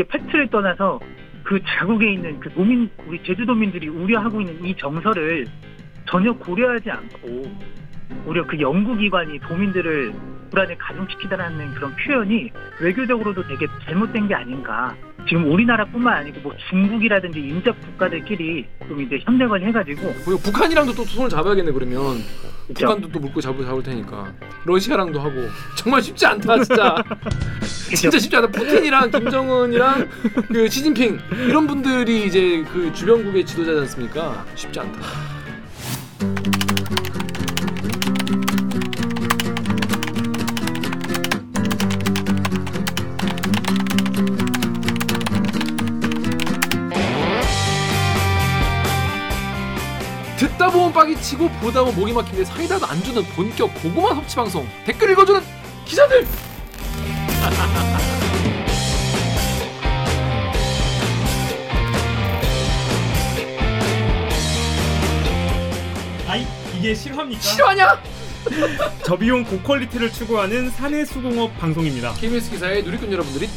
이게 팩트를 떠나서 그 자국에 있는 그 도민 우리 제주도민들이 우려하고 있는 이 정서를 전혀 고려하지 않고 오히려 그 연구기관이 도민들을 불안에 가중시키다라는 그런 표현이 외교적으로도 되게 잘못된 게 아닌가. 지금 우리나라뿐만 아니고 뭐 중국이라든지 인접 국가들끼리 좀 이제 협력을 해가지고 북한이랑도 또 손을 잡아야겠네 그러면 그죠? 북한도 또 물고 잡을 잡을 테니까. 러시아랑도 하고. 정말 쉽지 않다 진짜. 진짜 쉽지 않다. 푸틴이랑 김정은이랑 그 시진핑 이런 분들이 이제 그 주변국의 지도자지 않습니까? 쉽지 않다 빡이 치고 보다 보면 목이 막히는데 사이다도 안 주는 본격 고구마 섭취 방송 댓글 읽어주는 기자들 아이 이게 실화입니까? 싫어하냐? 저비용 고퀄리티를 추구하는 사내 수공업 방송입니다. KBS 기사의 누리꾼 여러분들이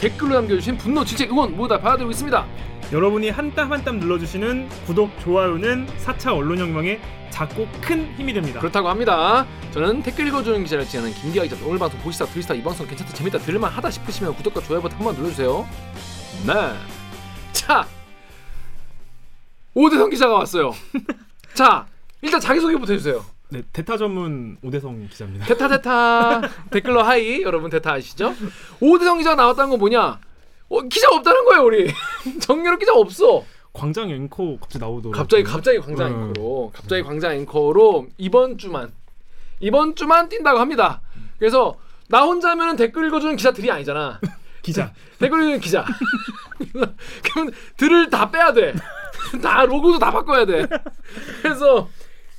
댓글로 남겨주신 분노, 질책, 응원 모두 다 받아들이고 있습니다. 여러분이 한 땀 한 땀 눌러주시는 구독, 좋아요는 4차 언론 혁명에 작고 큰 힘이 됩니다. 그렇다고 합니다. 저는 댓글 읽어주는 기자를 지내는 김기아 기자. 오늘 방송 보시다, 들으시다 이 방송 괜찮다, 재밌다, 들을만 하다 싶으시면 구독과 좋아요 버튼 한번 눌러주세요. 네. 자, 오대성 기자가 왔어요. 자, 일단 자기소개부터 해주세요. 네, 대타 전문 오대성 기자입니다. 대타 대타 댓글로 하이 여러분 대타 아시죠? 오대성 기자가 나왔다는 건 뭐냐? 어, 기자 없다는 거예요 우리 정유럽 기자 없어. 광장 앵커 갑자기 나오더라고요. 갑자기 갑자기 광장 음. 앵커로 갑자기 광장 앵커로 이번 주만 이번 주만 뛴다고 합니다. 그래서 나 혼자면은 댓글 읽어주는 기자들이 아니잖아. 기자. 댓글 읽는 기자. 그럼 들을 다 빼야 돼. 다 로고도 다 바꿔야 돼. 그래서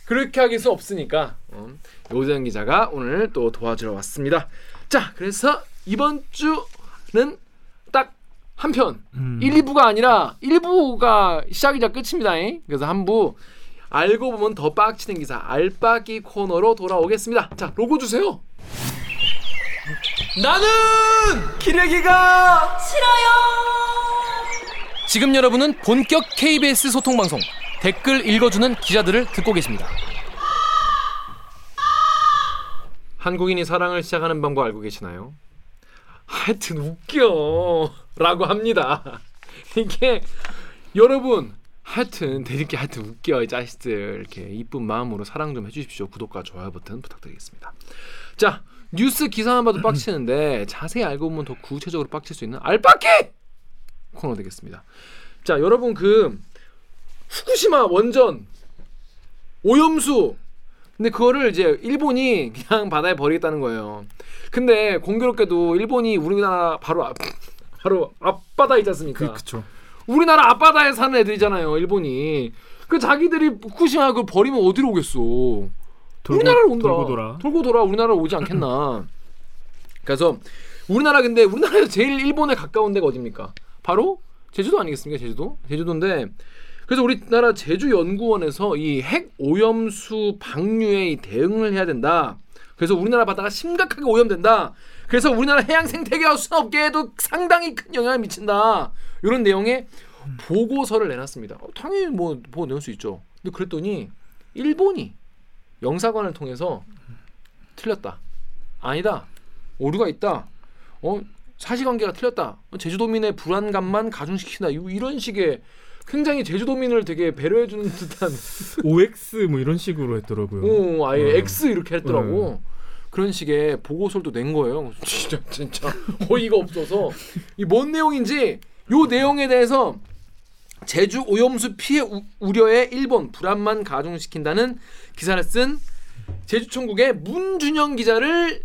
그렇게 하길 수 없으니까 어, 오재현 기자가 오늘 또 도와주러 왔습니다. 자, 그래서 이번 주는 딱 한 편. 음. 1, 2부가 아니라 1부가 시작이자 끝입니다. 잉? 그래서 한 부 알고 보면 더 빡치는 기사 알빡이 코너로 돌아오겠습니다. 자, 로고 주세요. 나는 기레기가 지금 여러분은 본격 KBS 소통 방송 댓글 읽어주는 기자들을 듣고 계십니다. 한국인이 사랑을 시작하는 방법 알고 계시나요? 하여튼 웃겨 라고 합니다. 이게 여러분 하여튼 대리께 하여튼 웃겨 이 자식들 이렇게 이쁜 마음으로 사랑 좀 해주십시오. 구독과 좋아요 버튼 부탁드리겠습니다. 자 뉴스 기사만 봐도 빡치는데 자세히 알고 보면 더 구체적으로 빡칠 수 있는 알빡기 코너 되겠습니다. 자 여러분 그 후쿠시마 원전 오염수 근데 그거를 이제 일본이 그냥 바다에 버리겠다는 거예요. 근데 공교롭게도 일본이 우리나라 바로 앞 바로 앞바다 있지 않습니까? 그 그쵸. 우리나라 앞바다에 사는 애들이잖아요. 일본이. 그 자기들이 후쿠시마 그걸 버리면 어디로 오겠어? 돌고, 우리나라로 온다. 돌고 돌아. 돌고 돌아 우리나라로 오지 않겠나. 그래서 우리나라 근데 우리나라에서 제일 일본에 가까운 데가 어딥니까? 바로 제주도 아니겠습니까? 제주도? 제주도인데 그래서 우리나라 제주연구원에서 이 핵 오염수 방류에 이 대응을 해야 된다. 그래서 우리나라 바다가 심각하게 오염된다. 그래서 우리나라 해양 생태계와 수산업계에도 상당히 큰 영향을 미친다. 이런 내용의 보고서를 내놨습니다. 어, 당연히 뭐 보고 내올 수 있죠. 근데 그랬더니 일본이 영사관을 통해서 틀렸다. 아니다. 오류가 있다. 어 사실관계가 틀렸다. 제주도민의 불안감만 가중시킨다. 이- 이런 식의 굉장히 제주도민을 되게 배려해주는 듯한 OX 뭐 이런 식으로 했더라고요. 어, 아예 어. X 이렇게 했더라고. 그런 식의 보고서를 또낸 거예요. 진짜 진짜 어이가 없어서 이 뭔 내용인지 요 내용에 대해서 제주 오염수 피해 우, 우려에 일본 불안만 가중시킨다는 기사를 쓴 제주총국의 문준영 기자를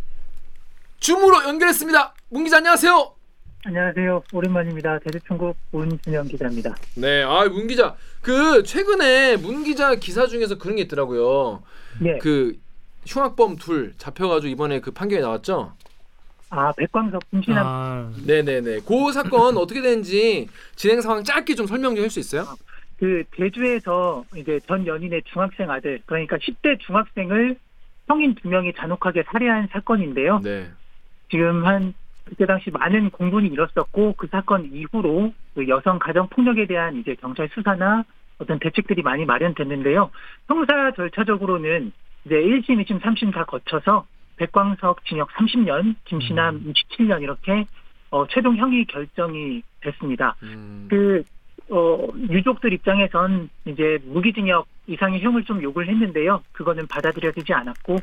줌으로 연결했습니다. 문 기자 안녕하세요. 안녕하세요. 오랜만입니다. 제주총국 문준영 기자입니다. 네, 아 문 기자 그 최근에 문 기자 기사 중에서 그런 게 있더라고요. 네. 그 흉악범 둘 잡혀가지고 이번에 그 판결이 나왔죠. 아 백광석 김신남 아, 네 네 네. 그 사건 어떻게 되는지 진행 상황 짧게 좀 설명 좀 할 수 있어요? 그 제주에서 이제 전 연인의 중학생 아들 그러니까 10대 중학생을 성인 두 명이 잔혹하게 살해한 사건인데요. 네. 지금 한 그때 당시 많은 공분이 일었었고 그 사건 이후로 그 여성 가정 폭력에 대한 이제 경찰 수사나 어떤 대책들이 많이 마련됐는데요. 형사 절차적으로는 이제 1심, 2심, 3심 다 거쳐서 백광석 징역 30년, 김신남 27년 이렇게 어, 최종 형이 결정이 됐습니다. 음. 그 어, 유족들 입장에선 이제 무기징역 이상의 형을 좀 요구를 했는데요. 그거는 받아들여지지 않았고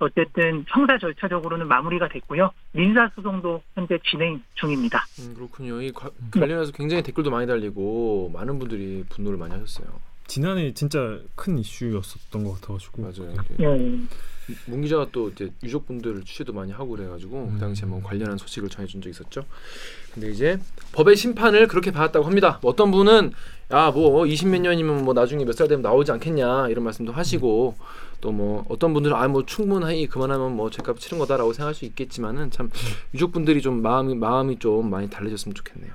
어쨌든 형사 절차적으로는 마무리가 됐고요. 민사 소송도 현재 진행 중입니다. 음, 그렇군요. 이 과- 관련해서 굉장히 댓글도 많이 달리고 많은 분들이 분노를 많이 하셨어요. 지난해 진짜 큰 이슈였었던 것 같아가지고 맞아요. 예. 문 기자가 또 이제 유족분들을 취재도 많이 하고 그래가지고 음. 그 당시에 뭐 관련한 소식을 전해준 적 있었죠. 근데 이제 법의 심판을 그렇게 받았다고 합니다. 뭐 어떤 분은 야뭐 20 몇 년이면 뭐 나중에 몇 살 되면 나오지 않겠냐 이런 말씀도 하시고 또 뭐 어떤 분들은 아 뭐 충분히 그만하면 뭐 죄값 치른 거다라고 생각할 수 있겠지만은 참 유족분들이 좀 마음이 마음이 좀 많이 달래졌으면 좋겠네요.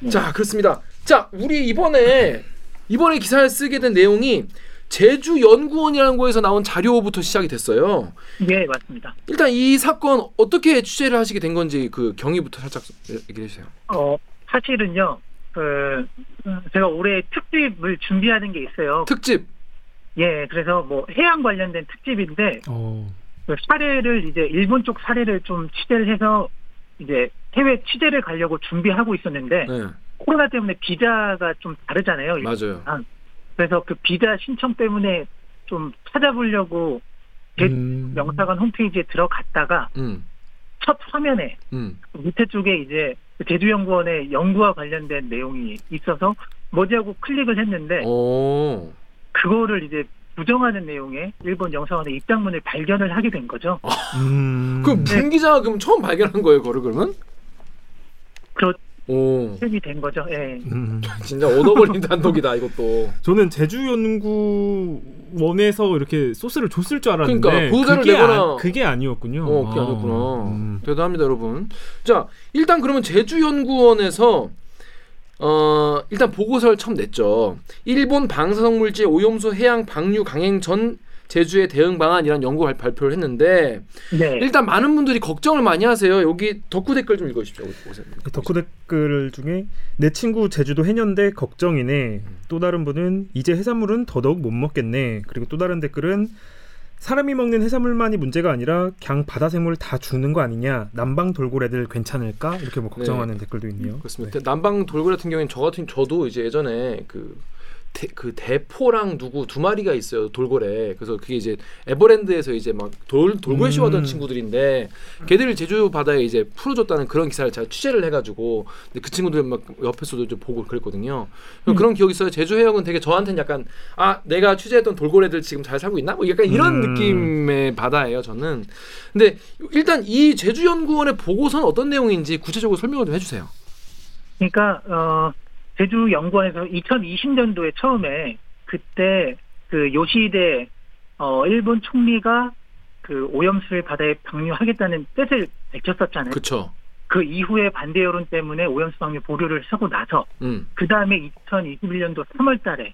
네. 자 그렇습니다. 자 우리 이번에 이번에 기사를 쓰게 된 내용이 제주 연구원이라는 곳에서 나온 자료부터 시작이 됐어요. 예, 맞습니다. 일단 이 사건 어떻게 취재를 하시게 된 건지 그 경위부터 살짝 얘기해 주세요. 어, 사실은요, 그, 음, 제가 올해 특집을 준비하는 게 있어요. 특집. 예, 그래서 뭐 해양 관련된 특집인데, 어, 그 사례를 이제 일본 쪽 사례를 좀 취재를 해서 이제 해외 취재를 가려고 준비하고 있었는데, 네, 코로나 때문에 비자가 좀 다르잖아요. 맞아요. 그래서 그 비자 신청 때문에 좀 찾아보려고 제 음. 영사관 홈페이지에 들어갔다가 음, 첫 화면에 음, 밑에 쪽에 이제 그 제주연구원의 연구와 관련된 내용이 있어서 뭐지 하고 클릭을 했는데 오, 그거를 이제 부정하는 내용의 일본 영사관의 입장문을 발견을 하게 된 거죠. 음. 그문 기자가 그럼 처음 발견한 거예요, 그걸 그러면? 그렇 오, 이된 거죠. 예. 음. 진짜 얻어걸린 단독이다 이것도. 저는 제주 연구원에서 이렇게 소스를 줬을 줄 알았는데 그러니까 보도자를 그게, 내거나- 아, 그게 아니었군요. 어, 그게 아, 아니었구나. 음. 대단합니다, 여러분. 자, 일단 그러면 제주 연구원에서 어, 일단 보고서를 처음 냈죠. 일본 방사성 물질 오염수 해양 방류 강행 전 제주의 대응 방안이란 연구 발- 발표를 했는데 네. 일단 많은 분들이 걱정을 많이 하세요. 여기 덕후 댓글 좀 읽어주십시오. 보세요. 덕후 댓글 중에 내 친구 제주도 해년대 걱정이네. 또 다른 분은 이제 해산물은 더더욱 못 먹겠네. 그리고 또 다른 댓글은 사람이 먹는 해산물만이 문제가 아니라 그냥 바다 생물 다 죽는 거 아니냐. 남방 돌고래 들 괜찮을까? 이렇게 뭐 걱정하는 댓글도 있네요. 그렇습니다. 남방 돌고래 같은 경우에는 저 같은 저도 이제 예전에 그, 대, 그 대포랑 누구 두 마리가 있어요 돌고래. 그래서 그게 이제 에버랜드에서 이제 막 돌 돌고래 쇼 하던 음. 친구들인데 걔들을 제주 바다에 이제 풀어줬다는 그런 기사를 제가 취재를 해가지고 근데 그 친구들 막 옆에서도 좀 보고 그랬거든요. 음. 그런 기억이 있어요. 제주 해역은 되게 저한테는 약간 아 내가 취재했던 돌고래들 지금 잘 살고 있나? 뭐 약간 이런 음. 느낌의 바다예요. 저는. 근데 일단 이 제주 연구원의 보고서는 어떤 내용인지 구체적으로 설명을 좀 해주세요. 그러니까 어 제주 연구원에서 2020년도에 처음에 그때 그 요시히데 어 일본 총리가 그 오염수를 바다에 방류하겠다는 뜻을 밝혔었잖아요. 그, 그쵸. 이후에 반대 여론 때문에 오염수 방류 보류를 서고 나서 음. 그 다음에 2021년도 3월달에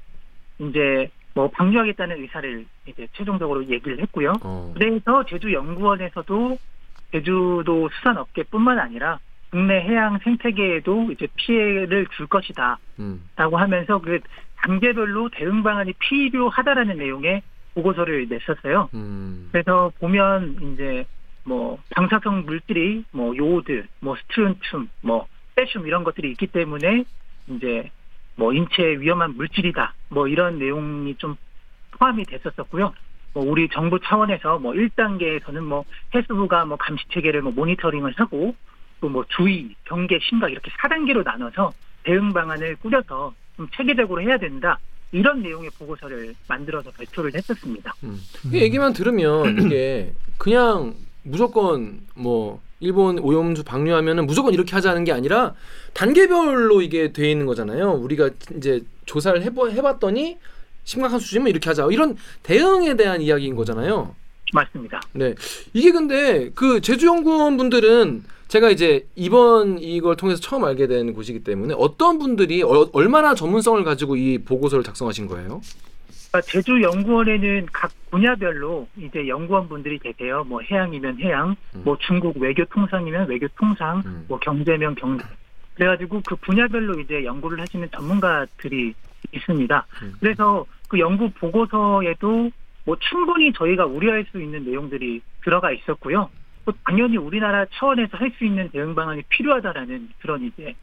이제 뭐 방류하겠다는 의사를 이제 최종적으로 얘기를 했고요. 어. 그래서 제주 연구원에서도 제주도 수산업계뿐만 아니라 국내 해양 생태계에도 이제 피해를 줄 것이다. 음. 라고 하면서 그 단계별로 대응 방안이 필요하다라는 내용의 보고서를 냈었어요. 음. 그래서 보면 이제 뭐 방사성 물질이 뭐 요오드, 뭐 스트론튬, 뭐 세슘 이런 것들이 있기 때문에 이제 뭐 인체에 위험한 물질이다. 뭐 이런 내용이 좀 포함이 됐었었고요. 뭐 우리 정부 차원에서 뭐 1단계에서는 뭐 해수부가 뭐 감시 체계를 뭐 모니터링을 하고 또 뭐 주의, 경계, 심각 이렇게 4단계로 나눠서 대응 방안을 꾸려서 좀 체계적으로 해야 된다. 이런 내용의 보고서를 만들어서 발표를 했었습니다. 음. 이 얘기만 들으면 이게 그냥 무조건 뭐 일본 오염수 방류하면은 무조건 이렇게 하자는 게 아니라 단계별로 이게 돼 있는 거잖아요. 우리가 이제 조사를 해보, 해봤더니 심각한 수준이면 이렇게 하자. 이런 대응에 대한 이야기인 거잖아요. 맞습니다. 네. 이게 근데 그 제주연구원 분들은 제가 이제 이번 이걸 통해서 처음 알게 된 곳이기 때문에 어떤 분들이 어- 얼마나 전문성을 가지고 이 보고서를 작성하신 거예요? 그러니까 제주 연구원에는 각 분야별로 이제 연구원 분들이 계세요. 뭐 해양이면 해양, 음. 뭐 중국 외교 통상이면 외교 통상, 음. 뭐 경제면 경제. 그래가지고 그 분야별로 이제 연구를 하시는 전문가들이 있습니다. 음. 그래서 그 연구 보고서에도 뭐 충분히 저희가 우려할 수 있는 내용들이 들어가 있었고요. 또 당연히 우리나라 차원에서 할 수 있는 대응 방안이 필요하다라는 그런 이제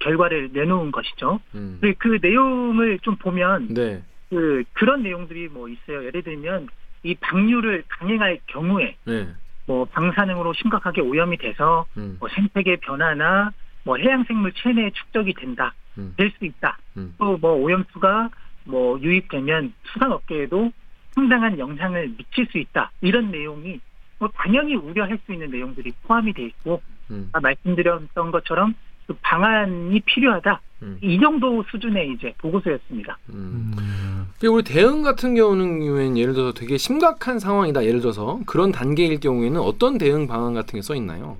결과를 내놓은 것이죠. 음. 그 내용을 좀 보면 네. 그 그런 내용들이 뭐 있어요. 예를 들면 이 방류를 강행할 경우에 네. 뭐 방사능으로 심각하게 오염이 돼서 음. 뭐 생태계 변화나 뭐 해양 생물 체내 축적이 된다, 음. 될수 있다. 음. 또뭐 오염수가 뭐 유입되면 수산업계에도 상당한 영향을 미칠 수 있다. 이런 내용이 뭐 당연히 우려할 수 있는 내용들이 포함이 돼 있고 음. 아까 말씀드렸던 것처럼 그 방안이 필요하다. 음. 이 정도 수준의 이제 보고서였습니다. 음. 음. 그리고 우리 대응 같은 경우는 예를 들어서 되게 심각한 상황이다. 예를 들어서 그런 단계일 경우에는 어떤 대응 방안 같은 게 써 있나요?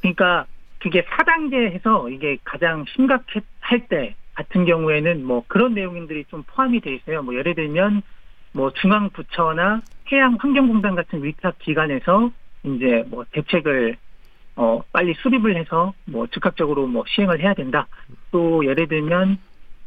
그러니까 그게 4단계에서 이게 가장 심각할 때 같은 경우에는 뭐 그런 내용들이 좀 포함이 돼 있어요. 뭐 예를 들면 뭐 중앙부처나 해양 환경공단 같은 위탁 기관에서 이제 뭐 대책을 어 빨리 수립을 해서 뭐 즉각적으로 뭐 시행을 해야 된다. 또 예를 들면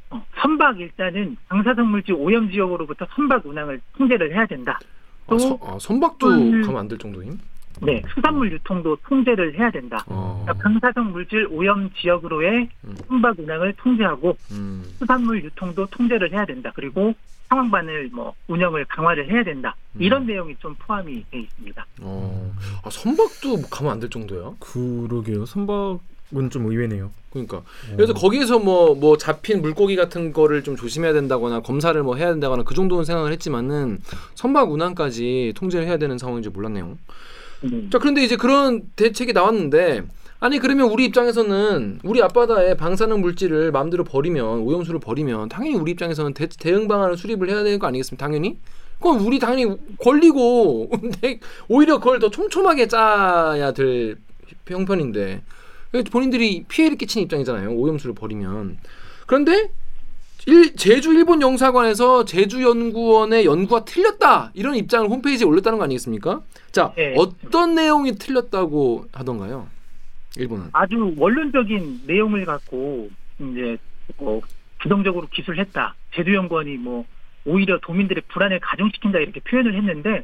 어, 선박 일단은 방사성 물질 오염 지역으로부터 선박 운항을 통제를 해야 된다. 또 아, 서- 아, 선박도 음. 가면 안 될 정도임? 네, 수산물 유통도 통제를 해야 된다. 어. 그러니까 방사성 물질 오염 지역으로의 음. 선박 운항을 통제하고 음. 수산물 유통도 통제를 해야 된다. 그리고 상황반을 뭐 운영을 강화를 해야 된다. 이런 음. 내용이 좀 포함이 돼 있습니다. 어. 아, 선박도 가면 안 될 정도야? 그러게요. 선박은 좀 의외네요. 그러니까 어. 그래서 거기에서 뭐뭐 잡힌 물고기 같은 거를 좀 조심해야 된다거나 검사를 뭐 해야 된다거나 그 정도는 생각을 했지만은 선박 운항까지 통제를 해야 되는 상황인지 몰랐네요. 음. 자 그런데 이제 그런 대책이 나왔는데 아니 그러면 우리 입장에서는 우리 앞바다에 방사능 물질을 마음대로 버리면 오염수를 버리면 당연히 우리 입장에서는 대, 대응 방안을 수립을 해야 되는 거 아니겠습니까? 당연히. 그럼 우리 당연히 권리고 근데 오히려 그걸 더 촘촘하게 짜야 될 형편인데 본인들이 피해를 끼치는 입장이잖아요. 오염수를 버리면. 그런데 일, 제주 일본 영사관에서 제주 연구원의 연구가 틀렸다 이런 입장을 홈페이지에 올렸다는 거 아니겠습니까? 자 네. 어떤 내용이 틀렸다고 하던가요? 일본은. 아주 원론적인 내용을 갖고 이제 뭐 부정적으로 기술했다. 제주연구원이 뭐 오히려 도민들의 불안을 가중시킨다 이렇게 표현을 했는데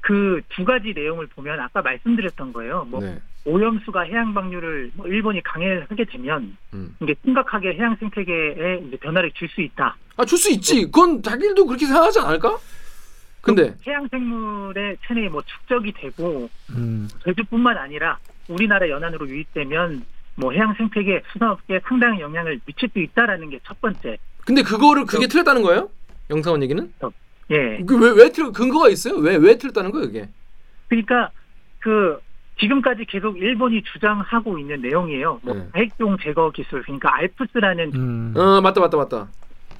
그 두 가지 내용을 보면 아까 말씀드렸던 거예요. 뭐 네. 오염수가 해양 방류를 뭐 일본이 강행하게 되면 음. 이게 심각하게 해양 생태계에 이제 변화를 줄 수 있다. 아 줄 수 있지. 그건 자기들도 그렇게 생각하지 않을까? 근데 해양 생물의 체내에 뭐 축적이 되고 음. 제주뿐만 아니라 우리나라 연안으로 유입되면 뭐 해양 생태계 수산업계에 상당한 영향을 미칠 수 있다라는 게 첫 번째. 근데 그거를 그게 틀렸다는 거예요? 영사원 얘기는? 예. 그왜왜 틀 근거가 있어요? 왜 왜 틀렸다는 거예요, 이게? 그러니까 그 지금까지 계속 일본이 주장하고 있는 내용이에요. 뭐 네. 핵종 제거 기술, 그러니까 알프스라는 음. 어 맞다 맞다 맞다.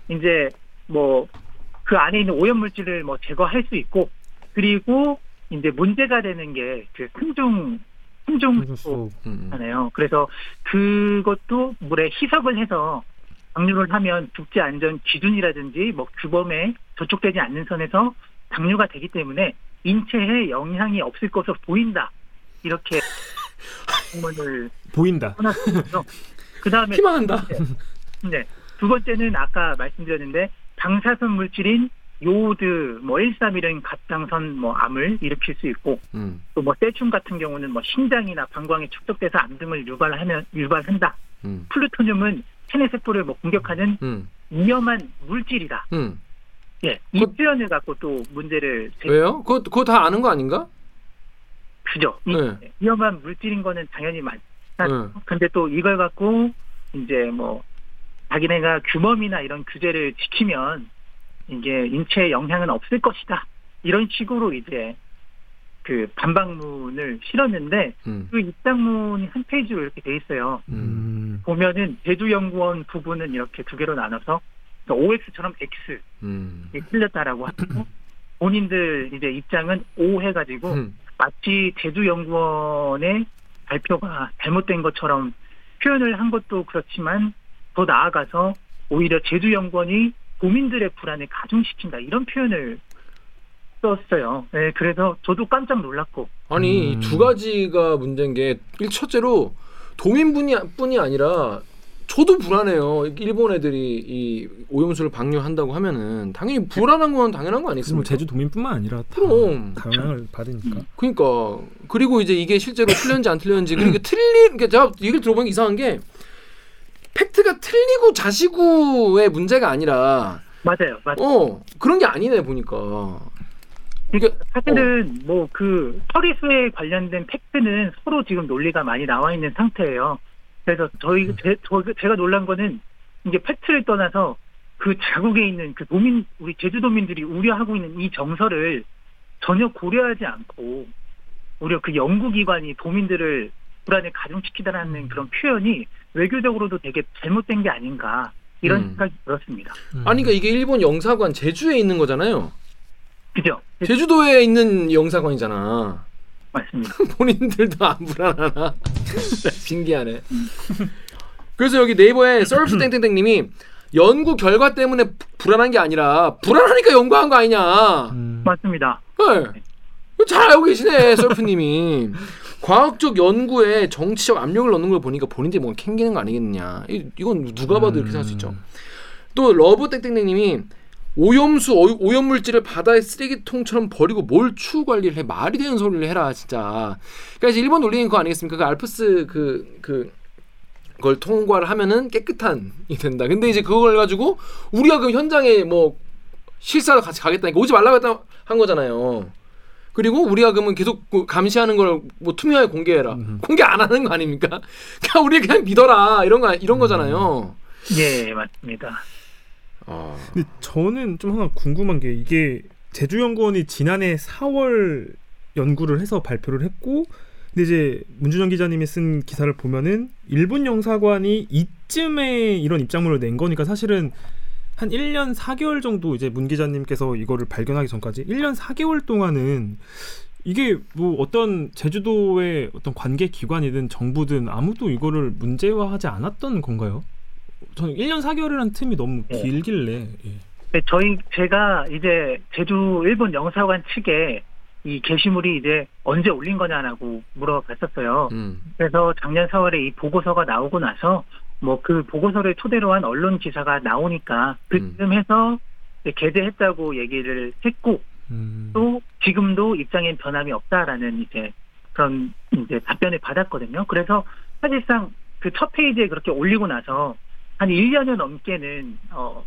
이제 뭐 그 안에 있는 오염 물질을 뭐 제거할 수 있고 그리고 이제 문제가 되는 게 그 승중 하네요. 그래서 그것도 물에 희석을 해서 방류를 하면 국제 안전 기준이라든지 뭐 규범에 저촉되지 않는 선에서 방류가 되기 때문에 인체에 영향이 없을 것으로 보인다. 이렇게 공문을 보인다. 그 다음에 희망한다. 네. 두 번째는 아까 말씀드렸는데 방사선 물질인 요오드, 뭐 131은 갑상선 뭐 암을 일으킬 수 있고 음. 또뭐 세춤 같은 경우는 뭐 심장이나 방광에 축적돼서 암 등을 유발하면 유발한다. 음. 플루토늄은 체내 세포를 뭐 공격하는 음. 위험한 물질이다. 음. 예, 이 그- 표현을 갖고 또 문제를 제- 왜요? 그거 그거 다 아는 거 아닌가? 그죠. 이 네. 위험한 물질인 거는 당연히 맞. 네. 근데 또 이걸 갖고 이제 뭐 자기네가 규범이나 이런 규제를 지키면 이게 인체에 영향은 없을 것이다. 이런 식으로 이제 그 반박문을 실었는데 음. 그 입장문이 한 페이지로 이렇게 돼 있어요. 음. 음. 보면은 제주연구원 부분은 이렇게 두 개로 나눠서 OX처럼 X 음. 이 틀렸다라고 하고 본인들 이제 입장은 O 해가지고 음. 마치 제주연구원의 발표가 잘못된 것처럼 표현을 한 것도 그렇지만 더 나아가서 오히려 제주연구원이 도민들의 불안을 가중시킨다 이런 표현을 썼어요. 네, 그래서 저도 깜짝 놀랐고 아니 음. 두 가지가 문제인 게 일- 첫째로 도민뿐이 뿐이 아니라 저도 불안해요. 일본 애들이 이 오염수를 방류한다고 하면은 당연히 불안한 건 당연한 거 그래서 뭐 아니겠습니까? 제주 도민뿐만 아니라 다, 그럼. 다 영향을 받으니까. 그러니까 그리고 이제 이게 실제로 틀렸는지 안 틀렸는지 그리고 틀린 게 제가 얘기를 들어보면 이상한 게 팩트가 틀리고 자시고의 문제가 아니라 맞아요, 맞아요. 어 그런 게 아니네 보니까 그러니까 사실은 어. 뭐그 처리수에 관련된 팩트는 서로 지금 논리가 많이 나와 있는 상태예요. 그래서 저희 음. 제, 저, 제가 놀란 거는 이게 팩트를 떠나서 그 자국에 있는 그 도민 우리 제주도민들이 우려하고 있는 이 정서를 전혀 고려하지 않고 오히려 그 연구기관이 도민들을 불안에 가중시키다라는 음. 그런 표현이 외교적으로도 되게 잘못된 게 아닌가 이런 음. 생각이 들었습니다. 음. 아니 그러니까 이게 일본 영사관 제주에 있는 거잖아요. 그죠? 제주도에 있는 영사관이잖아. 맞습니다. 본인들도 안 불안하나? 신기하네. 그래서 여기 네이버에 썰프 땡땡땡님이 연구 결과 때문에 부- 불안한 게 아니라 불안하니까 연구한 거 아니냐? 음. 맞습니다. 네. 잘 알고 계시네 썰프님이. 과학적 연구에 정치적 압력을 넣는 걸 보니까 본인들이 뭔가 캥기는 거 아니겠느냐. 이, 이건 누가 봐도 이렇게 생각할 수 있죠. 또 러브 땡땡땡님이 오염수 오- 오염 물질을 바다의 쓰레기통처럼 버리고 뭘 추후 관리를 해 말이 되는 소리를 해라 진짜. 그러니까 이제 일본 논리는 그거 아니겠습니까? 그 알프스 그그 그걸 통과를 하면은 깨끗한이 된다. 근데 이제 그걸 가지고 우리가 그 현장에 뭐 실사로 같이 가겠다니까 오지 말라고 했다 한 거잖아요. 그리고 우리가 그러면 계속 그 감시하는 걸 뭐 투명하게 공개해라. 음. 공개 안 하는 거 아닙니까? 그냥 우리 그냥 믿어라 이런 거 이런 거잖아요. 예, 맞습니다. 아. 근데 저는 좀 하나 궁금한 게 이게 제주연구원이 지난해 4월 연구를 해서 발표를 했고 근데 이제 문준영 기자님이 쓴 기사를 보면은 일본 영사관이 이쯤에 이런 입장문을 낸 거니까 사실은 한 1년 4개월 정도 이제 문 기자님께서 이거를 발견하기 전까지 1년 4개월 동안은 이게 뭐 어떤 제주도의 어떤 관계 기관이든 정부든 아무도 이거를 문제화하지 않았던 건가요? 저는 1년 4개월이라는 틈이 너무 네. 길길래 예. 네, 저희 제가 이제 제주 일본 영사관 측에 이 게시물이 이제 언제 올린 거냐라고 물어봤었어요. 음. 그래서 작년 4월에 이 보고서가 나오고 나서 뭐 그 보고서를 토대로 한 언론 기사가 나오니까 그쯤 해서 이제 게재했다고 얘기를 했고 음. 또 지금도 입장엔 변함이 없다라는 이제 그런 이제 답변을 받았거든요. 그래서 사실상 그 첫 페이지에 그렇게 올리고 나서 한 1년여 넘게는 어,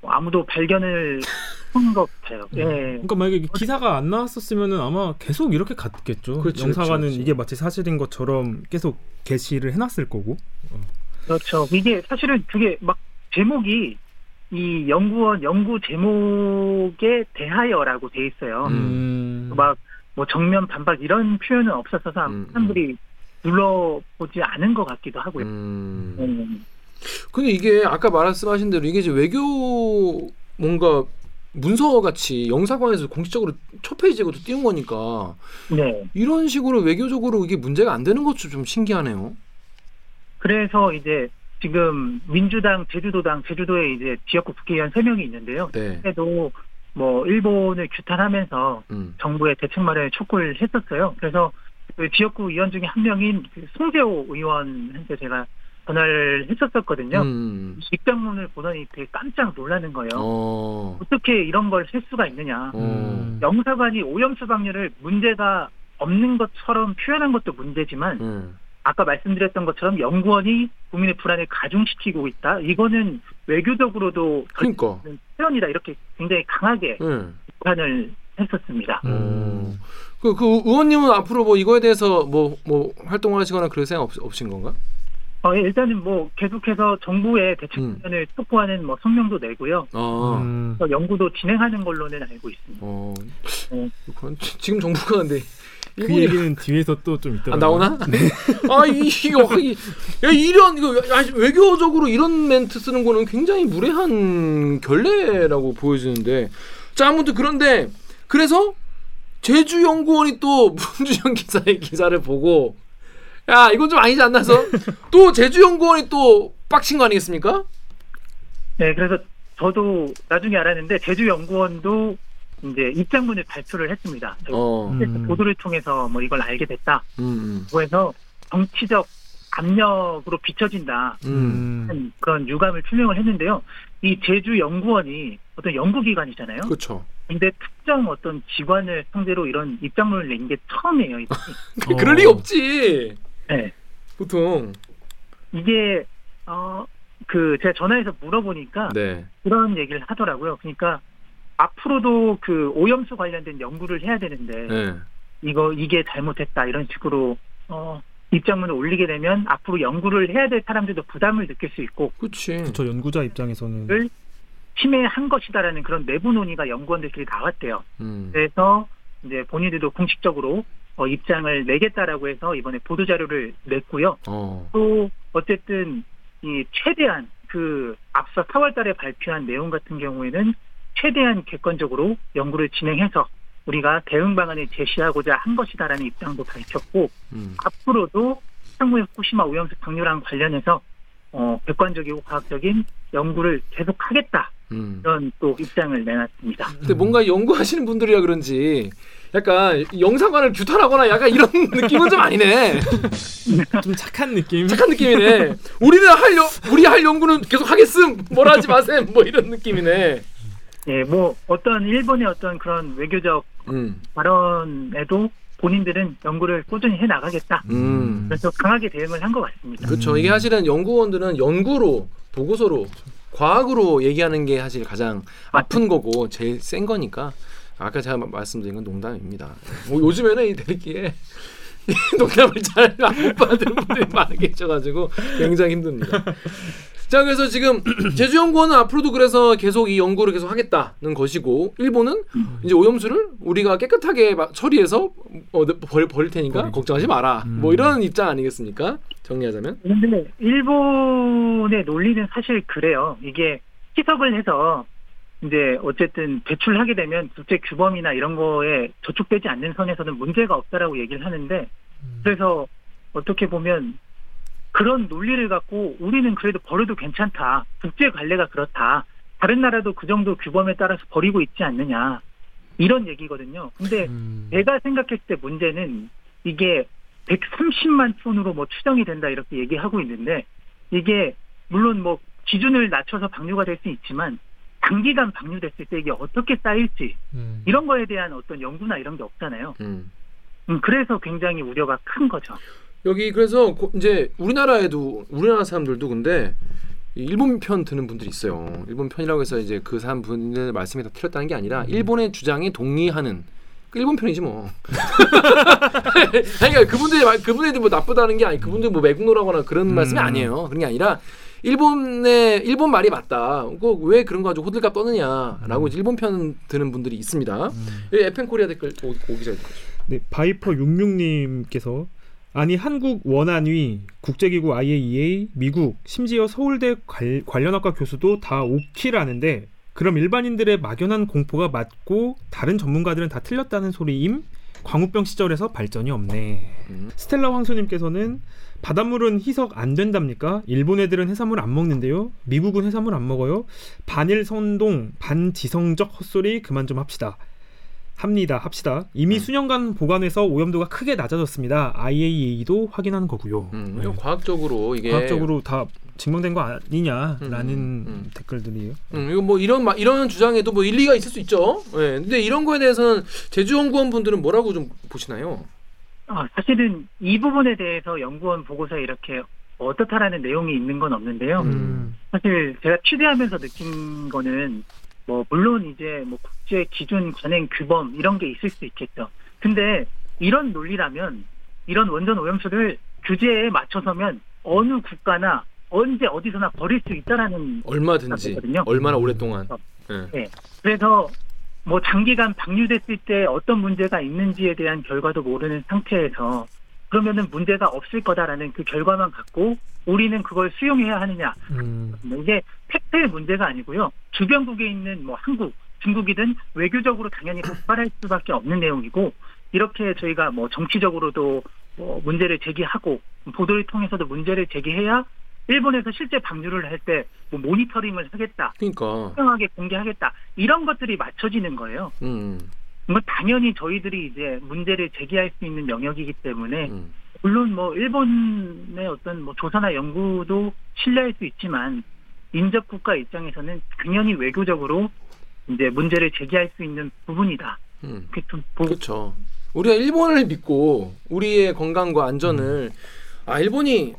뭐 아무도 발견을 한것 같아요. 예. 그러니까 만약에 기사가 안 나왔었으면은 아마 계속 이렇게 갔겠죠. 그렇지, 영사관은 그렇지, 그렇지. 이게 마치 사실인 것처럼 계속 게시를 해놨을 거고. 그렇죠. 이게 사실은 그게 막 제목이 이 연구원 연구 제목에 대하여라고 돼 있어요. 음. 막뭐 정면 반박 이런 표현은 없었어서 음, 사람들이 눌러보지 않은 것 같기도 하고요. 음. 음. 근데 이게 아까 말씀하신 대로 이게 이제 외교 뭔가 문서 같이 영사관에서 공식적으로 첫 페이지에 그것도 띄운 거니까 네. 이런 식으로 외교적으로 이게 문제가 안 되는 것도 좀 신기하네요. 그래서 이제 지금 민주당, 제주도당, 제주도에 이제 지역구 국회의원 3명이 있는데요. 네. 그때도 뭐 일본을 규탄하면서 음. 정부의 대책 마련에 촉구를 했었어요. 그래서 그 지역구 의원 중에 한 명인 그 송재호 의원한테 제가 전화를 했었었거든요. 음. 입장문을 보더니 되게 깜짝 놀라는 거예요. 어. 어떻게 이런 걸 할 수가 있느냐. 어. 음. 영사관이 오염수 방류를 문제가 없는 것처럼 표현한 것도 문제지만 음. 아까 말씀드렸던 것처럼 연구원이 국민의 불안을 가중시키고 있다. 이거는 외교적으로도 그러니까. 표현이다 이렇게 굉장히 강하게 음. 비판을 했었습니다. 음. 그, 그 의원님은 앞으로 뭐 이거에 대해서 뭐, 뭐 활동을 하시거나 그럴 생각 없, 없으신 건가? 어, 예, 일단은 뭐 계속해서 정부의 대책 음. 마련을 촉구하는 뭐 성명도 내고요. 아. 음. 또 연구도 진행하는 걸로는 알고 있습니다. 어. 네. 지금 정부가 근데 그 일본이 얘기는 뒤에서 또 좀 있더라고요. 아, 나오나? 아, 이, 이거, 이, 야, 이런, 이거, 아, 외교적으로 이런 멘트 쓰는 거는 굉장히 무례한 결례라고 보여지는데. 자, 아무튼 그런데, 그래서, 제주 연구원이 또 문주영 기사의 기사를 보고, 야, 이건 좀 아니지 않나서? 또 제주 연구원이 또 빡친 거 아니겠습니까? 네, 그래서 저도 나중에 알았는데 제주 연구원도 이제 입장문을 발표를 했습니다. 어. 음. 보도를 통해서 뭐 이걸 알게 됐다. 음. 그래서 정치적 압력으로 비춰진다. 음. 음. 그런 유감을 표명을 했는데요. 이 제주 연구원이 어떤 연구기관이잖아요. 그렇죠. 근데 특정 어떤 기관을 상대로 이런 입장문을 낸 게 처음이에요. 어. 그럴 리 없지. 네. 보통. 이게 어 그 제가 전화해서 물어보니까 네. 그런 얘기를 하더라고요. 그러니까 앞으로도 그 오염수 관련된 연구를 해야 되는데 네. 이거 이게 잘못했다 이런 식으로 어 입장문을 올리게 되면 앞으로 연구를 해야 될 사람들도 부담을 느낄 수 있고 그렇지. 저 연구자 입장에서는 을 침해한 것이다라는 그런 내부 논의가 연구원들끼리 나왔대요. 음. 그래서 이제 본인들도 공식적으로 어, 입장을 내겠다라고 해서 이번에 보도 자료를 냈고요. 어. 또 어쨌든 이 최대한 그 앞서 4월달에 발표한 내용 같은 경우에는 최대한 객관적으로 연구를 진행해서 우리가 대응 방안을 제시하고자 한 것이다라는 입장도 밝혔고 음. 앞으로도 향후에 후쿠시마 오염수 방류랑 관련해서 어, 객관적이고 과학적인 연구를 계속하겠다 음. 이런 또 입장을 내놨습니다. 근데 뭔가 연구하시는 분들이라 그런지 약간 영상관을 규탄하거나 약간 이런 느낌은 좀 아니네. 좀 착한 느낌. 착한 느낌이네. 우리는 할 연, 우리 할 연구는 계속 하겠음. 뭐라 하지 마셈. 뭐 이런 느낌이네. 예, 뭐 어떤 일본의 어떤 그런 외교적 음. 발언에도 본인들은 연구를 꾸준히 해 나가겠다. 음. 그래서 강하게 대응을 한 것 같습니다. 그렇죠. 이게 사실은 연구원들은 연구로 보고서로 과학으로 얘기하는 게 사실 가장 아픈 거고 제일 센 거니까 아까 제가 마- 말씀드린 건 농담입니다. 뭐 요즘에는 이 대기에 농담을 잘 못 받는 분들이 많이 계셔가지고 굉장히 힘듭니다. 자 그래서 지금 제주 연구원은 앞으로도 그래서 계속 이 연구를 계속 하겠다는 것이고 일본은 이제 오염수를 우리가 깨끗하게 마- 처리해서 어, 벌, 버릴 테니까 버리겠다. 걱정하지 마라 음. 뭐 이런 입장 아니겠습니까 정리하자면 그런데 일본의 논리는 사실 그래요. 이게 희석을 해서 이제 어쨌든 배출하게 되면 국제 규범이나 이런 거에 저촉되지 않는 선에서는 문제가 없다라고 얘기를 하는데 그래서 어떻게 보면 그런 논리를 갖고 우리는 그래도 버려도 괜찮다. 국제 관례가 그렇다. 다른 나라도 그 정도 규범에 따라서 버리고 있지 않느냐. 이런 얘기거든요. 근데 음. 제가 생각했을 때 문제는 이게 130만 톤으로 뭐 추정이 된다 이렇게 얘기하고 있는데 이게 물론 뭐 기준을 낮춰서 방류가 될 수 있지만 단기간 방류됐을 때 이게 어떻게 쌓일지 음. 이런 거에 대한 어떤 연구나 이런 게 없잖아요. 음. 음, 그래서 굉장히 우려가 큰 거죠. 여기 그래서 고- 이제 우리나라에도 우리나라 사람들도 근데 이 일본 편 드는 분들이 있어요. 일본 편이라고 해서 이제 그 사람 분들 말씀이 다 틀렸다는 게 아니라 일본의 주장에 동의하는 그 일본 편이지 뭐. 그러니까 그분들이 말- 그분들이 뭐 나쁘다는 게 아니 그분들 뭐 매국노라거나 그런 음. 말씀이 아니에요. 그런 게 아니라 일본의 일본 말이 맞다. 그거 왜 그런 거 가지고 호들갑 떠느냐라고 이제 일본 편 드는 분들이 있습니다. 음. 여기 에펨코리아 댓글 오, 오 기자 댓글. 네, 바이퍼 66님께서 아니 한국 원안위 국제기구 IAEA 미국 심지어 서울대 관, 관련학과 교수도 다 오키라는데 그럼 일반인들의 막연한 공포가 맞고 다른 전문가들은 다 틀렸다는 소리임 광우병 시절에서 발전이 없네. 음. 스텔라 황소님께서는 바닷물은 희석 안 된답니까? 일본 애들은 해산물 안 먹는데요. 미국은 해산물 안 먹어요. 반일 선동 반지성적 헛소리 그만 좀 합시다. 합니다. 합시다. 이미 음. 수년간 보관해서 오염도가 크게 낮아졌습니다. IAEA도 확인하는 거고요. 음, 네. 과학적으로 이게 과학적으로 다 증명된 거 아니냐라는 음, 음. 댓글들이에요. 음, 이거 뭐 이런 마- 이런 주장에도 뭐 일리가 있을 수 있죠. 예. 근데 이런 거에 대해서는 제주 연구원 분들은 뭐라고 좀 보시나요? 아, 사실은 이 부분에 대해서 연구원 보고서에 이렇게 어떻다라는 내용이 있는 건 없는데요. 음. 사실 제가 취재하면서 느낀 거는 뭐 물론 이제 뭐 국제 기준 관행 규범 이런 게 있을 수 있겠죠. 근데 이런 논리라면 이런 원전 오염수를 규제에 맞춰서면 어느 국가나 언제 어디서나 버릴 수 있다라는 얼마든지 그렇거든요. 얼마나 오랫동안. 어. 예. 그래서 뭐 장기간 방류됐을 때 어떤 문제가 있는지에 대한 결과도 모르는 상태에서 그러면은 문제가 없을 거다라는 그 결과만 갖고 우리는 그걸 수용해야 하느냐 음. 이게 팩트의 문제가 아니고요. 주변국에 있는 뭐 한국, 중국이든 외교적으로 당연히 폭발할 수밖에 없는 내용이고 이렇게 저희가 뭐 정치적으로도 뭐 문제를 제기하고 보도를 통해서도 문제를 제기해야 일본에서 실제 방류를 할 때 뭐 모니터링을 하겠다, 그러니까. 투명하게 공개하겠다 이런 것들이 맞춰지는 거예요. 음. 뭐 당연히 저희들이 이제 문제를 제기할 수 있는 영역이기 때문에 음. 물론 뭐 일본의 어떤 뭐 조사나 연구도 신뢰할 수 있지만 인접 국가 입장에서는 당연히 외교적으로 이제 문제를 제기할 수 있는 부분이다. 음. 그렇죠. 우리가 일본을 믿고 우리의 건강과 안전을 아 일본이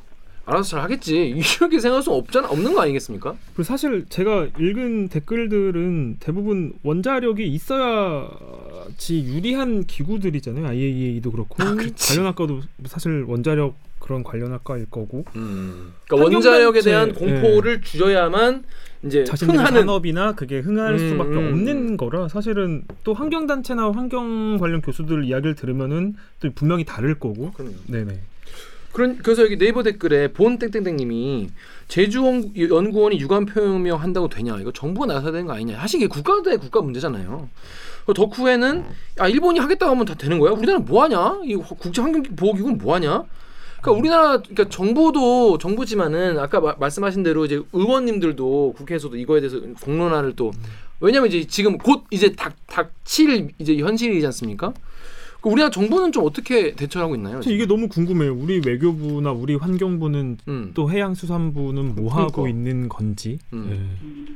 알아서 잘 하겠지 이렇게 생각할 수 없잖아 없는 거 아니겠습니까? 그리고 사실 제가 읽은 댓글들은 대부분 원자력이 있어야지 유리한 기구들이잖아요. IAEA도 그렇고 아. 관련 학과도 사실 원자력 그런 관련 학과일 거고 음. 그러니까 원자력에 대한 환경단체, 공포를 줄여야만 이제 흥하는 산업이나 그게 흥할 음, 수밖에 음, 없는 거라 사실은 또 환경 단체나 환경 관련 교수들 이야기를 들으면은 또 분명히 다를 거고. 그럼요. 네네. 그런 그래서 여기 네이버 댓글에 본 땡땡땡님이 제주 원- 연구원이 유관 표명 한다고 되냐 이거 정부가 나서야 되는 거 아니냐 사실 이게 국가 대 국가 문제잖아요. 그 덕후에는 아 일본이 하겠다고 하면 다 되는 거야? 우리나라 뭐 하냐? 이 국제 환경 보호 기구는 뭐 하냐? 그러니까 우리나라 그러니까 정부도 정부지만은 아까 마- 말씀하신 대로 이제 의원님들도 국회에서도 이거에 대해서 공론화를 또 왜냐면 이제 지금 곧 이제 닥 닥칠 이제 현실이지 않습니까? 그 우리나라 정부는 좀 어떻게 대처를 하고 있나요? 이게 너무 궁금해요. 우리 외교부나 우리 환경부는 음. 또 해양수산부는 뭐 하고 그러니까. 있는 건지. 음. 네.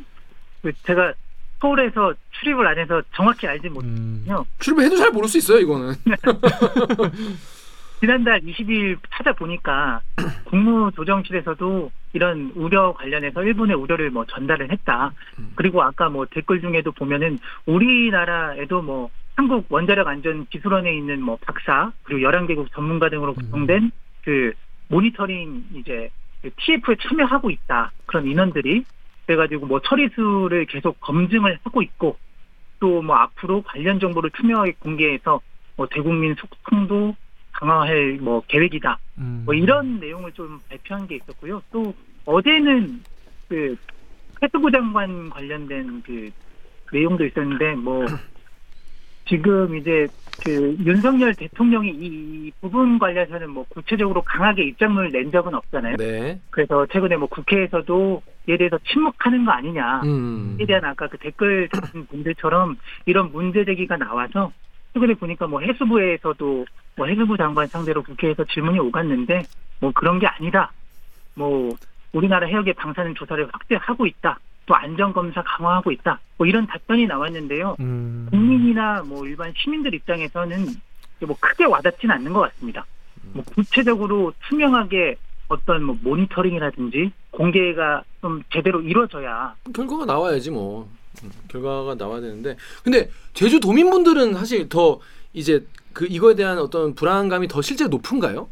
그 제가 서울에서 출입을 안 해서 정확히 알지 못해요. 음. 출입해도 잘 모를 수 있어요 이거는. 지난달 20일 찾아보니까 국무조정실에서도 이런 우려 관련해서 일본의 우려를 뭐 전달을 했다. 음. 그리고 아까 뭐 댓글 중에도 보면은 우리나라에도 뭐 한국 원자력 안전 기술원에 있는 뭐 박사 그리고 11개국 전문가 등으로 구성된 그 모니터링 이제 그 TF에 참여하고 있다. 그런 인원들이 그래가지고 뭐 처리수를 계속 검증을 하고 있고 또 뭐 앞으로 관련 정보를 투명하게 공개해서 뭐 대국민 소통도 강화할 뭐 계획이다. 음. 뭐 이런 내용을 좀 발표한 게 있었고요. 또 어제는 그 해수부 장관 관련된 그 내용도 있었는데 뭐 지금 이제 그 윤석열 대통령이 이 부분 관련해서는 뭐 구체적으로 강하게 입장문을 낸 적은 없잖아요. 네. 그래서 최근에 뭐 국회에서도 이에 대해서 침묵하는 거 아니냐. 음. 에 대한 아까 그 댓글 다신 분들처럼 이런 문제 제기가 나와서 최근에 보니까 뭐 해수부에서도 뭐 해수부 장관 상대로 국회에서 질문이 오갔는데 뭐 그런 게 아니다. 뭐 우리나라 해역의 방사능 조사를 확대하고 있다. 또 안전 검사 강화하고 있다. 뭐 이런 답변이 나왔는데요. 음. 국민이나 뭐 일반 시민들 입장에서는 뭐 크게 와닿지는 않는 것 같습니다. 뭐 구체적으로 투명하게 어떤 뭐 모니터링이라든지 공개가 좀 제대로 이루어져야 결과가 나와야지 뭐. 음, 결과가 나와야 되는데 근데 제주 도민분들은 사실 더 이제 그 이거에 대한 어떤 불안감이 더 실제 높은가요?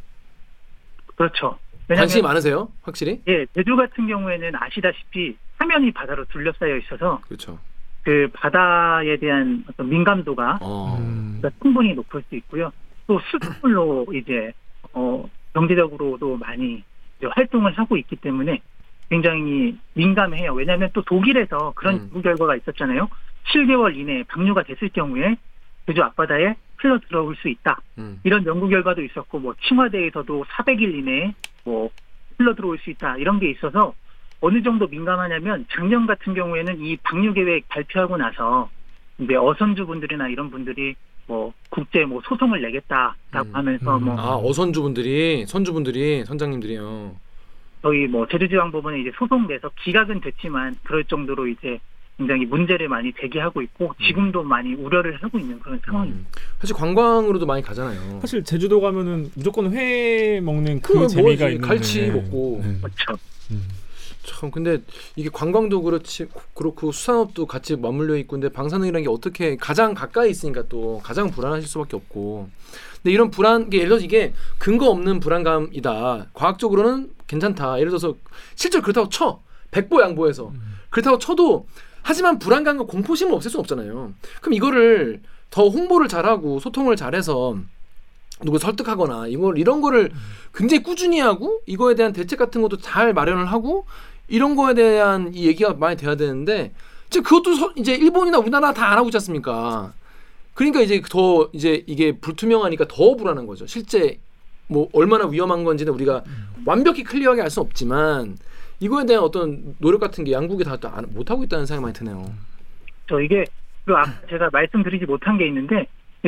그렇죠. 관심이 많으세요? 확실히? 예, 제주 같은 경우에는 아시다시피 사면이 바다로 둘러싸여 있어서 그렇죠. 그 바다에 대한 어떤 민감도가 어. 음. 충분히 높을 수 있고요. 또 수출로 이제 어 경제적으로도 많이 이제 활동을 하고 있기 때문에 굉장히 민감해요. 왜냐하면 또 독일에서 그런 음. 연구 결과가 있었잖아요. 7개월 이내에 방류가 됐을 경우에 제주 앞바다에 흘러 들어올 수 있다. 음. 이런 연구 결과도 있었고 뭐 청와대에서도 400일 이내에 뭐 흘러 들어올 수 있다 이런 게 있어서 어느 정도 민감하냐면 작년 같은 경우에는 이 방류 계획 발표하고 나서 이제 어선주 분들이나 이런 분들이 뭐 국제 뭐 소송을 내겠다라고 음. 하면서 음. 뭐아 어선주분들이 선주분들이 선장님들이요. 저희 뭐 제주지방 법원에 이제 소송 내서 기각은 됐지만 그럴 정도로 이제 굉장히 문제를 많이 제기하고 있고 지금도 많이 우려를 하고 있는 그런 상황입니다. 음. 사실 관광으로도 많이 가잖아요. 사실 제주도 가면은 무조건 회 먹는 그 그거 재미가 먹어야지. 있는데 갈치 먹고. 네. 그렇죠. 음. 참 근데 이게 관광도 그렇지 그렇고 수산업도 같이 맞물려 있고 근데 방사능이라는 게 어떻게 가장 가까이 있으니까 또 가장 불안하실 수밖에 없고. 근데 이런 불안 이게 예를 들어서 이게 근거 없는 불안감이다. 과학적으로는 괜찮다. 예를 들어서 실제로 그렇다고 쳐. 백보 양보해서. 그렇다고 쳐도 하지만 불안감과 공포심을 없앨 수는 없잖아요. 그럼 이거를 더 홍보를 잘하고 소통을 잘해서 누구 설득하거나 이걸 이런 거를 굉장히 꾸준히 하고 이거에 대한 대책 같은 것도 잘 마련을 하고 이런 거에 대한 이 얘기가 많이 돼야 되는데 이제 그것도 서- 이제 일본이나 우리나라 다 안 하고 있지 않습니까? 그러니까 이제 더 이제 이게 불투명하니까 더 불안한 거죠. 실제 뭐 얼마나 위험한 건지는 우리가 완벽히 클리어하게 할수 없지만 이거에 대한 어떤 노력 같은 게 양국이 다 못 하고 있다는 생각이 많이 드네요. 저 이게 그 제가 말씀드리지 못한 게 있는데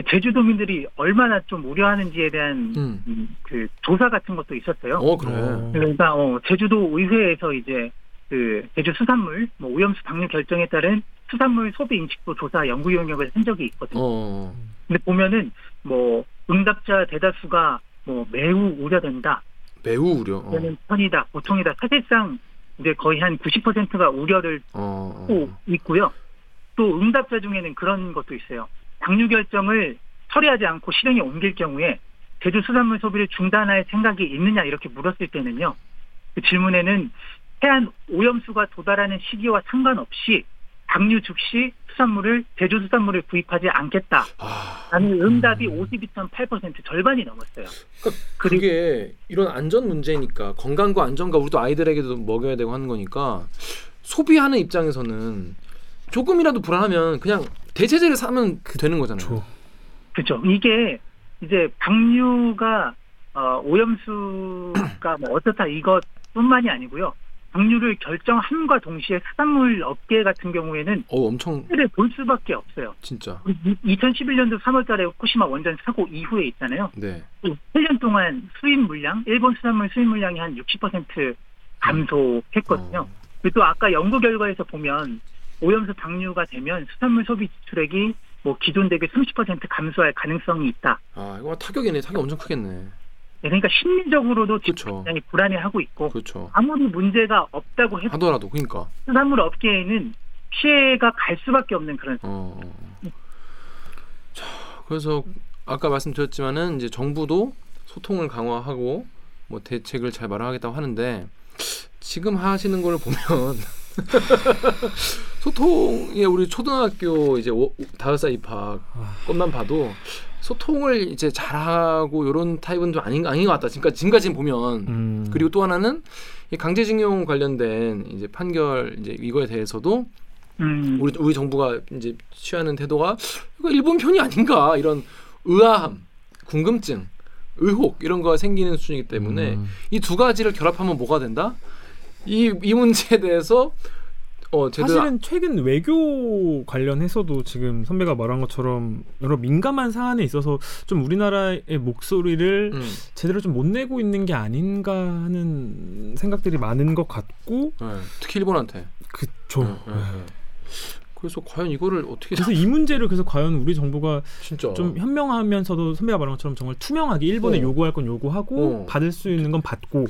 제주도민들이 얼마나 좀 우려하는지에 대한 음. 음, 그 조사 같은 것도 있었어요. 어 그래. 어. 그러니까 어, 제주도 의회에서 이제 그 제주 수산물 뭐 오염수 방류 결정에 따른 수산물 소비 인식도 조사 연구 용역을 한 적이 있거든요. 어. 근데 보면은 뭐 응답자 대다수가 뭐 매우 우려된다, 매우 우려. 어. 편이다, 보통이다. 사실상 이제 거의 한 90%가 우려를 어. 하고 있고요. 또 응답자 중에는 그런 것도 있어요. 방류 결정을 처리하지 않고 실행에 옮길 경우에 제주 수산물 소비를 중단할 생각이 있느냐 이렇게 물었을 때는요. 그 질문에는 해안 오염수가 도달하는 시기와 상관없이 방류 즉시 수산물을 제주 수산물을 구입하지 않겠다 라는 아, 응답이 52.8% 절반이 넘었어요. 그리고 그게 이런 안전 문제니까 건강과 안전과 우리도 아이들에게도 먹여야 되고 하는 거니까 소비하는 입장에서는 조금이라도 불안하면 그냥 대체제를 사면 되는 거잖아요. 저 그죠. 이게 이제 방류가 어, 오염수가 뭐 어떻다 이것뿐만이 아니고요. 방류를 결정함과 동시에 수산물 업계 같은 경우에는 어 엄청 피해를 볼 수밖에 없어요. 진짜. 2011년도 3월달에 후쿠시마 원전 사고 이후에 있잖아요. 네. 1년 동안 수입 물량, 일본 수산물 수입 물량이 한 60% 감소했거든요. 어. 그리고 또 아까 연구 결과에서 보면 오염수 방류가 되면 수산물 소비 지출액이 뭐 기존 대비 30% 감소할 가능성이 있다. 아 이거 타격이네. 타격 엄청 크겠네. 네, 그러니까 심리적으로도 지금. 굉장히 불안해하고 있고 그렇죠. 아무리 문제가 없다고 해도 하더라도 그러니까. 수산물 업계에는 피해가 갈 수밖에 없는 그런 어. 어. 자, 그래서 아까 말씀드렸지만은 이제 정부도 소통을 강화하고 뭐 대책을 잘 마련하겠다고 하는데 지금 하시는 걸 보면 소통에 우리 초등학교 이제 오- 다섯 살 입학 것만 봐도 소통을 이제 잘하고 이런 타입은 좀 아닌 아닌 것 같다. 지금까지 지금까지 보면 음. 그리고 또 하나는 이 강제징용 관련된 이제 판결 이제 이거에 대해서도 음, 우리 우리 정부가 이제 취하는 태도가 이거 일본 편이 아닌가 이런 의아함, 궁금증, 의혹 이런 거가 생기는 수준이기 때문에 음. 이두 가지를 결합하면 뭐가 된다? 이 이 문제에 대해서 어 사실은 최근 외교 관련해서도 지금 선배가 말한 것처럼 여러 민감한 사안에 있어서 좀 우리나라의 목소리를 음, 제대로 좀 못 내고 있는 게 아닌가 하는 생각들이 많은 것 같고 네, 특히 일본한테. 그쵸. 네, 네, 네. 그래서 과연 이거를 어떻게 그래서 이 문제를 그래서 과연 우리 정부가 진짜 좀 현명하면서도 선배가 말한 것처럼 정말 투명하게 일본에 어. 요구할 건 요구하고 어. 받을 수 있는 건 받고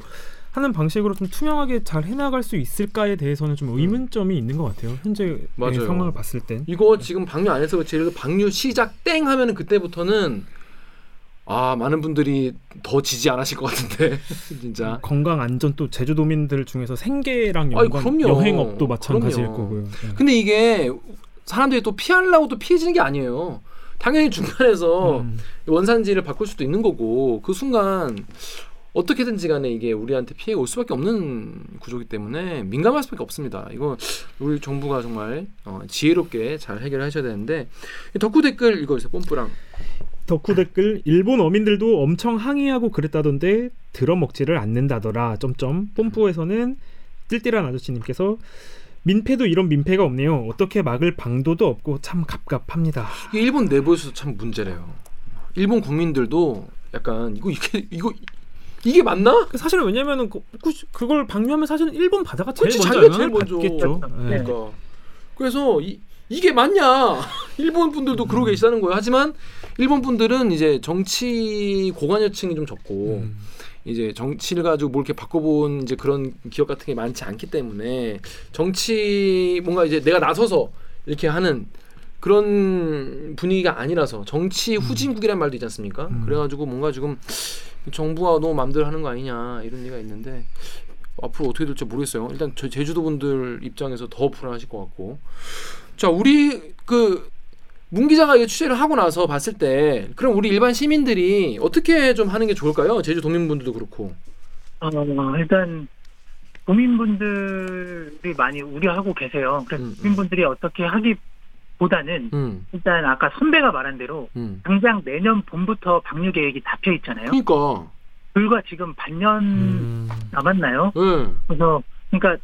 하는 방식으로 좀 투명하게 잘 해나갈 수 있을까에 대해서는 좀 의문점이 있는 것 같아요. 현재 음. 맞아요. 상황을 봤을 땐. 이거 지금 방류 안 해서 그렇지 예를 들어 방류 시작 땡 하면은 그때부터는 아 많은 분들이 더 지지 않으실 것 같은데 진짜 건강 안전 또 제주도민들 중에서 생계랑 연관 그럼요. 여행업도 마찬가지일 그럼요. 거고요. 네. 근데 이게 사람들이 또 피하려고 또 피해지는 게 아니에요 당연히 중간에서 음. 원산지를 바꿀 수도 있는 거고 그 순간 어떻게든지 간에 이게 우리한테 피해가 올 수밖에 없는 구조기 때문에 민감할 수밖에 없습니다. 이거 우리 정부가 정말 어, 지혜롭게 잘 해결하셔야 되는데 이 덕후 댓글 읽어주세요. 뽐뿌랑. 덕후 댓글 일본 어민들도 엄청 항의하고 그랬다던데 들어먹지를 않는다더라. 점점 뽐뿌에서는 띨띨한 아저씨님께서 민폐도 이런 민폐가 없네요. 어떻게 막을 방도도 없고 참 갑갑합니다. 일본 내부에서 참 문제래요. 일본 국민들도 약간 이거 이게 이거 이게 맞나? 사실은 왜냐면은 그, 그, 걸 방류하면 사실은 일본 바다가 제일 그치, 먼저 제일 먼저. 받겠죠. 네. 그러니까 그래서 이, 이게 맞냐? 일본 분들도 그러고 계시다는 거예요. 하지만 일본 분들은 이제 정치 고관여층이 좀 적고 음. 이제 정치를 가지고 뭘 이렇게 바꿔본 이제 그런 기업 같은 게 많지 않기 때문에 정치 뭔가 이제 내가 나서서 이렇게 하는 그런 분위기가 아니라서 정치 후진국이란 말도 있지 않습니까? 음. 그래가지고 뭔가 지금 정부가 너무 마음대로 하는 거 아니냐 이런 얘기가 있는데 앞으로 어떻게 될지 모르겠어요. 일단 저 제주도 분들 입장에서 더 불안하실 것 같고. 자, 우리 그 문 기자가 이거 취재를 하고 나서 봤을 때 그럼 우리 일반 시민들이 어떻게 좀 하는 게 좋을까요? 제주 도민분들도 그렇고. 어, 일단 도민분들이 많이 우려하고 계세요. 그래서 음, 음. 도민분들이 어떻게 하기 보다는 음, 일단 아까 선배가 말한 대로 음. 당장 내년 봄부터 방류 계획이 잡혀 있잖아요. 그러니까 불과 지금 반년 음. 남았나요? 예. 그래서 그러니까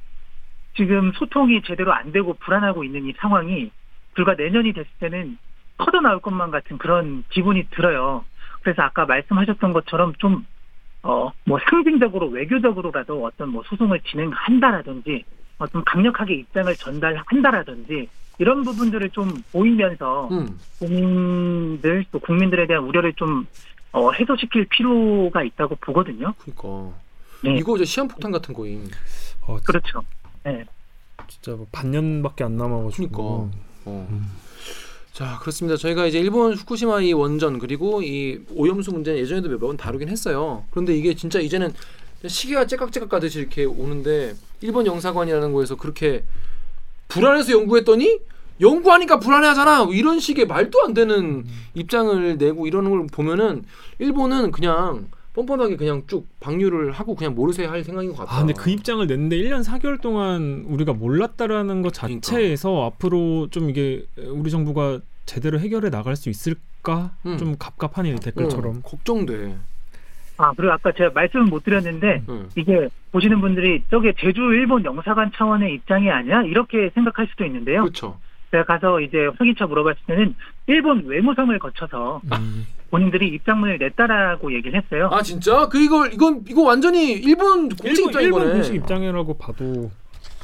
지금 소통이 제대로 안 되고 불안하고 있는 이 상황이 불과 내년이 됐을 때는 터져 나올 것만 같은 그런 기분이 들어요. 그래서 아까 말씀하셨던 것처럼 좀 어, 뭐 상징적으로 외교적으로라도 어떤 뭐 소송을 진행한다라든지 어떤 강력하게 입장을 전달한다라든지 이런 부분들을 좀 보이면서 음. 국민들 또 국민들에 대한 우려를 좀 어, 해소시킬 필요가 있다고 보거든요. 그러니까 네. 이거 이제 시한폭탄 같은 거임. 어, 그렇죠. 네. 진짜 뭐 반년밖에 안 남아가지고. 그러니까. 어. 음. 자 그렇습니다. 저희가 이제 일본 후쿠시마 이 원전 그리고 이 오염수 문제는 예전에도 몇 번 다루긴 했어요. 그런데 이게 진짜 이제는 시계가 째깍째깍 가듯이 이렇게 오는데 일본 영사관이라는 거에서 그렇게 불안해서 연구했더니 연구하니까 불안해하잖아. 뭐 이런 식의 말도 안 되는 입장을 내고 이러는 걸 보면은 일본은 그냥 뻔뻔하게 그냥 쭉 방류를 하고 그냥 모르쇠 할 생각인 것 같아. 아 근데 그 입장을 냈는데 1년 4개월 동안 우리가 몰랐다라는 것 그러니까. 자체에서 앞으로 좀 이게 우리 정부가 제대로 해결해 나갈 수 있을까 음. 좀 갑갑하네요 이 댓글처럼 어, 걱정돼. 아 그리고 아까 제가 말씀을 못 드렸는데 응. 이게 보시는 분들이 저게 제주 일본 영사관 차원의 입장이 아니야 이렇게 생각할 수도 있는데요. 그렇죠. 제가 가서 이제 확인차 물어봤을 때는 일본 외무성을 거쳐서 음. 본인들이 입장문을 냈다라고 얘기를 했어요. 아 진짜? 그 이거 이건 이거 완전히 일본 공식 일본, 입장인 일본. 공식 입장이라고 봐도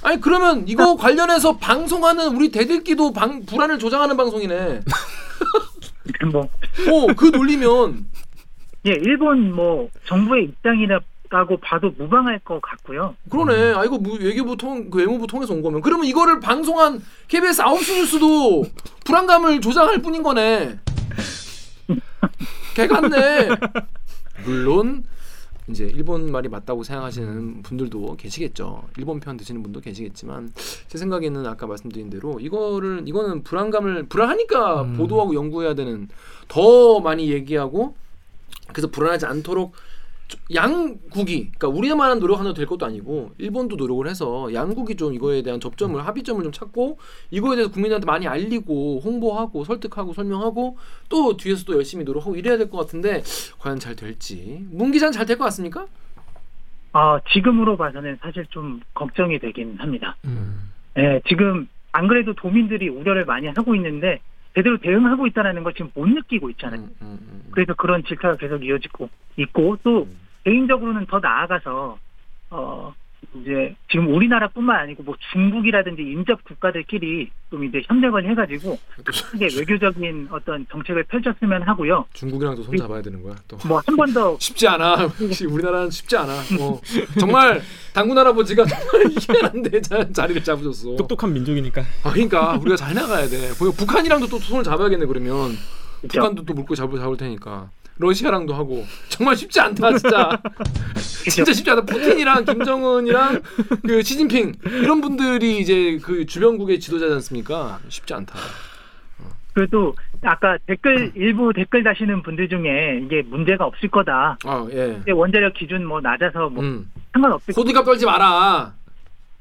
아니 그러면 이거 관련해서 방송하는 우리 대들기도 방 불안을 조장하는 방송이네. 뭐 어, 그 논리면 예, 일본 뭐 정부의 입장이라고 봐도 무방할 것 같고요. 그러네. 아 이거 무- 외교부 통, 그 외무부 통해서 온 거면 그러면 이거를 방송한 KBS 9시 뉴스도 불안감을 조장할 뿐인 거네. 개 같네. 물론 이제 일본 말이 맞다고 생각하시는 분들도 계시겠죠. 일본 편 드시는 분도 계시겠지만 제 생각에는 아까 말씀드린 대로 이거를 이거는 불안감을 불안하니까 음. 보도하고 연구해야 되는 더 많이 얘기하고 그래서 불안하지 않도록 좀 양국이 그러니까 우리만한 노력하면 될 것도 아니고 일본도 노력을 해서 양국이 좀 이거에 대한 접점을 합의점을 좀 찾고 이거에 대해서 국민들한테 많이 알리고 홍보하고 설득하고 설명하고 또 뒤에서 또 열심히 노력하고 이래야 될 것 같은데 과연 잘 될지 문 기자는 잘 될 것 같습니까? 아, 지금으로 봐서는 사실 좀 걱정이 되긴 합니다. 음. 예, 지금 안 그래도 도민들이 우려를 많이 하고 있는데 제대로 대응하고 있다는 걸 지금 못 느끼고 있잖아요. 음, 음, 음. 그래서 그런 질타가 계속 이어지고 있고 또 개인적으로는 더 나아가서 어 이제 지금 우리나라뿐만 아니고 뭐 중국이라든지 인접 국가들끼리 좀 이제 협력을 해가지고 크게 외교적인 어떤 정책을 펼쳤으면 하고요. 중국이랑도 손 잡아야 되는 거야 또. 뭐 한 번 더 쉽지 않아. 역시 우리나라는 쉽지 않아. 어. 정말 당군 할아버지가 정말 희한한데 자- 자리를 잡으셨어. 똑똑한 민족이니까 아 그러니까 우리가 잘 나가야 돼. 보여 북한이랑도 또 손을 잡아야겠네 그러면. 그죠? 북한도 또 물고 잡을 잡을 테니까. 러시아랑도 하고 정말 쉽지 않다 진짜. 진짜 쉽지 않다. 푸틴이랑 김정은이랑 그 시진핑 이런 분들이 이제 그 주변국의 지도자지 않습니까? 쉽지 않다. 그래도 아까 댓글 일부 댓글 다시는 분들 중에 이게 문제가 없을 거다. 아 예. 원자력 기준 뭐 낮아서 뭐 음. 상관없을 호들갑 떨지 마라.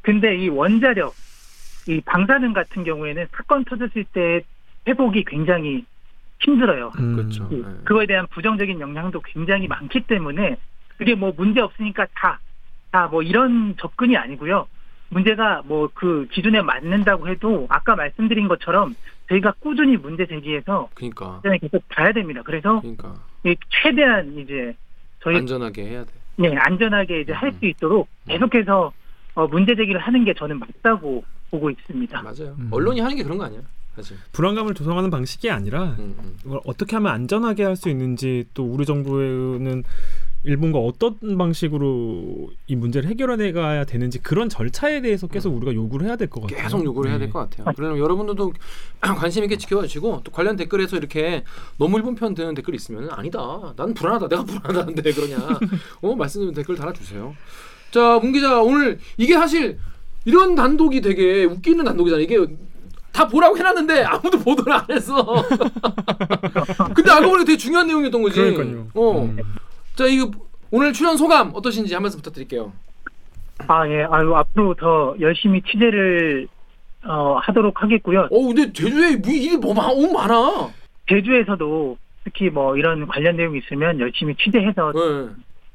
근데 이 원자력, 이 방사능 같은 경우에는 사건 터졌을 때 회복이 굉장히 힘들어요. 음. 그렇죠. 그- 예. 그거에 대한 부정적인 영향도 굉장히 많기 때문에 그게 뭐 문제 없으니까 다, 다 뭐 이런 접근이 아니고요. 문제가 뭐 그 기준에 맞는다고 해도 아까 말씀드린 것처럼 저희가 꾸준히 문제 제기해서 그러니까. 계속 봐야 됩니다. 그래서 그러니까 이 최대한 이제 저희 안전하게 해야 돼. 네, 안전하게 이제 할 음. 수 있도록 계속해서 어, 문제 제기를 하는 게 저는 맞다고 보고 있습니다. 맞아요. 음. 언론이 하는 게 그런 거 아니야, 사실. 불안감을 조성하는 방식이 아니라 음, 음. 이걸 어떻게 하면 안전하게 할 수 있는지 또 우리 정부는 일본과 어떤 방식으로 이 문제를 해결해 가야 되는지 그런 절차에 대해서 계속 우리가 요구를 해야 될 것 같아요. 음. 계속 요구를 해야 될 네. 것 같아요. 그러면 여러분들도 관심 있게 지켜봐 주시고 또 관련 댓글에서 이렇게 너무 일본 편 드는 댓글 있으면 아니다. 난 불안하다. 내가 불안하다는데 왜 그러냐. 어 말씀 댓글 달아주세요. 자, 문 기자 오늘 이게 사실 이런 단독이 되게 웃기는 단독이잖아. 이게 다 보라고 해놨는데 아무도 보도를 안 했어. 근데 알고 보니까 되게 중요한 내용이었던 거지. 그러니까요. 어. 음. 자, 이거 오늘 출연 소감 어떠신지 한 말씀 부탁드릴게요. 아, 예. 아유, 앞으로 더 열심히 취재를 어, 하도록 하겠고요. 어, 근데 제주에 뭐 일이 뭐 마- 너무 많아. 제주에서도 특히 뭐 이런 관련 내용이 있으면 열심히 취재해서 네.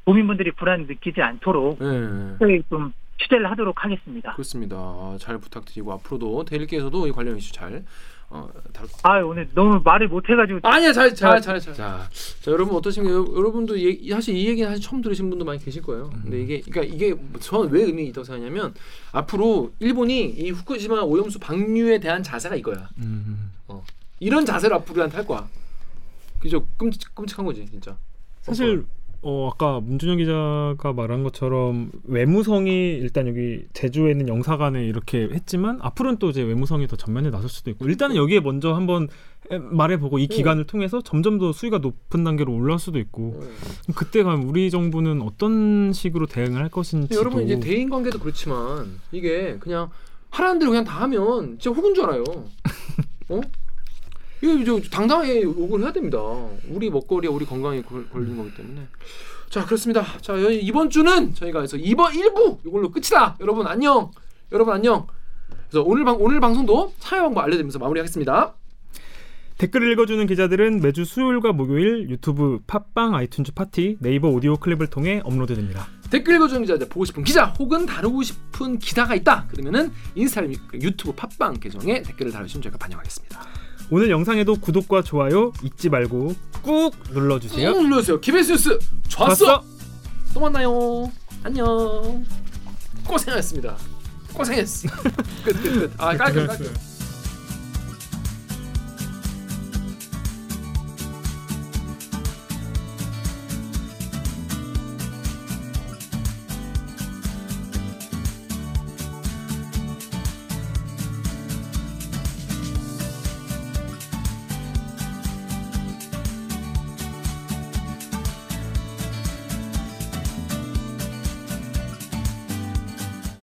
도민분들이 불안 느끼지 않도록 네. 좀 취재를 하도록 하겠습니다. 그렇습니다. 아, 잘 부탁드리고 앞으로도 데일리께서도 이 관련 이슈 잘 어, 다룰 아 오늘 너무 말을 못 해가지고 아니야 잘 잘 잘 잘. 자, 자 여러분 어떠신가요? 여- 여러분도 얘기, 사실 이 얘기는 사실 처음 들으신 분도 많이 계실 거예요. 근데 이게 그러니까 이게 저는 왜 의미 있다고 생각하냐면 앞으로 일본이 이 후쿠시마 오염수 방류에 대한 자세가 이거야. 음. 이런 자세를 앞으로 할 거야. 그죠? 끔찍 끔찍한 거지 진짜. 사실 어 아까 문준영 기자가 말한 것처럼 외무성이 일단 여기 제주에 있는 영사관에 이렇게 했지만 앞으로는 또 이제 외무성이 더 전면에 나설 수도 있고 일단은 여기에 먼저 한번 에, 말해보고 이 기간을 통해서 점점 더 수위가 높은 단계로 올라올 수도 있고 어. 그때 가면 우리 정부는 어떤 식으로 대응을 할 것인지 여러분 이제 대인 관계도 그렇지만 이게 그냥 하라는 대로 그냥 다 하면 진짜 혹은 줄 알아요. 어? 이거 당당하게 욕을 해야 됩니다. 우리 먹거리와 우리 건강에 걸- 걸리는 거기 때문에. 자 그렇습니다. 자 여- 이번 주는 저희가 그래서 이번 1부 이걸로 끝이다. 여러분 안녕. 여러분 안녕. 그래서 오늘 방 오늘 방송도 참여 방법 알려드리면서 마무리하겠습니다. 댓글을 읽어주는 기자들은 매주 수요일과 목요일 유튜브 팟빵 아이튠즈 팟티 네이버 오디오 클립을 통해 업로드됩니다. 댓글 읽어주는 기자들 보고 싶은 기자 혹은 다루고 싶은 기사가 있다. 그러면은 인스타그램 유튜브 팟빵 계정에 댓글을 달아주시면 저희가 반영하겠습니다. 오늘 영상에도 구독과 좋아요 잊지 말고 꾹 눌러주세요. 꾹 눌러주세요. KBS 뉴스 좋았어. 또 만나요. 안녕. 고생하셨습니다. 고생했어. 끝 끝 끝. 아 깔끔 깔끔.